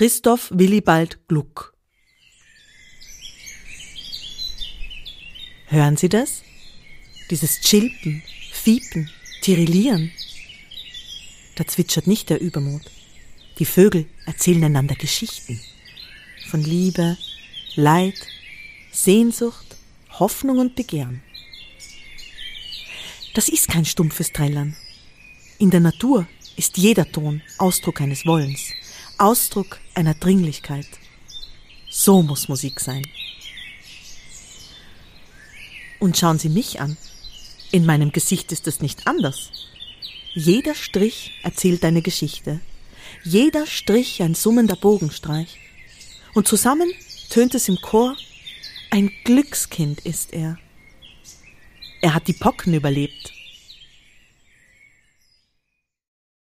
Christoph Willibald Gluck. Hören Sie das? Dieses Chilpen, Fiepen, Tirillieren. Da zwitschert nicht der Übermut. Die Vögel erzählen einander Geschichten. Von Liebe, Leid, Sehnsucht, Hoffnung und Begehren. Das ist kein stumpfes Trällern. In der Natur ist jeder Ton Ausdruck eines Wollens, Ausdruck einer Dringlichkeit. So muss Musik sein. Und schauen Sie mich an. In meinem Gesicht ist es nicht anders. Jeder Strich erzählt eine Geschichte. Jeder Strich ein summender Bogenstreich. Und zusammen tönt es im Chor, ein Glückskind ist er. Er hat die Pocken überlebt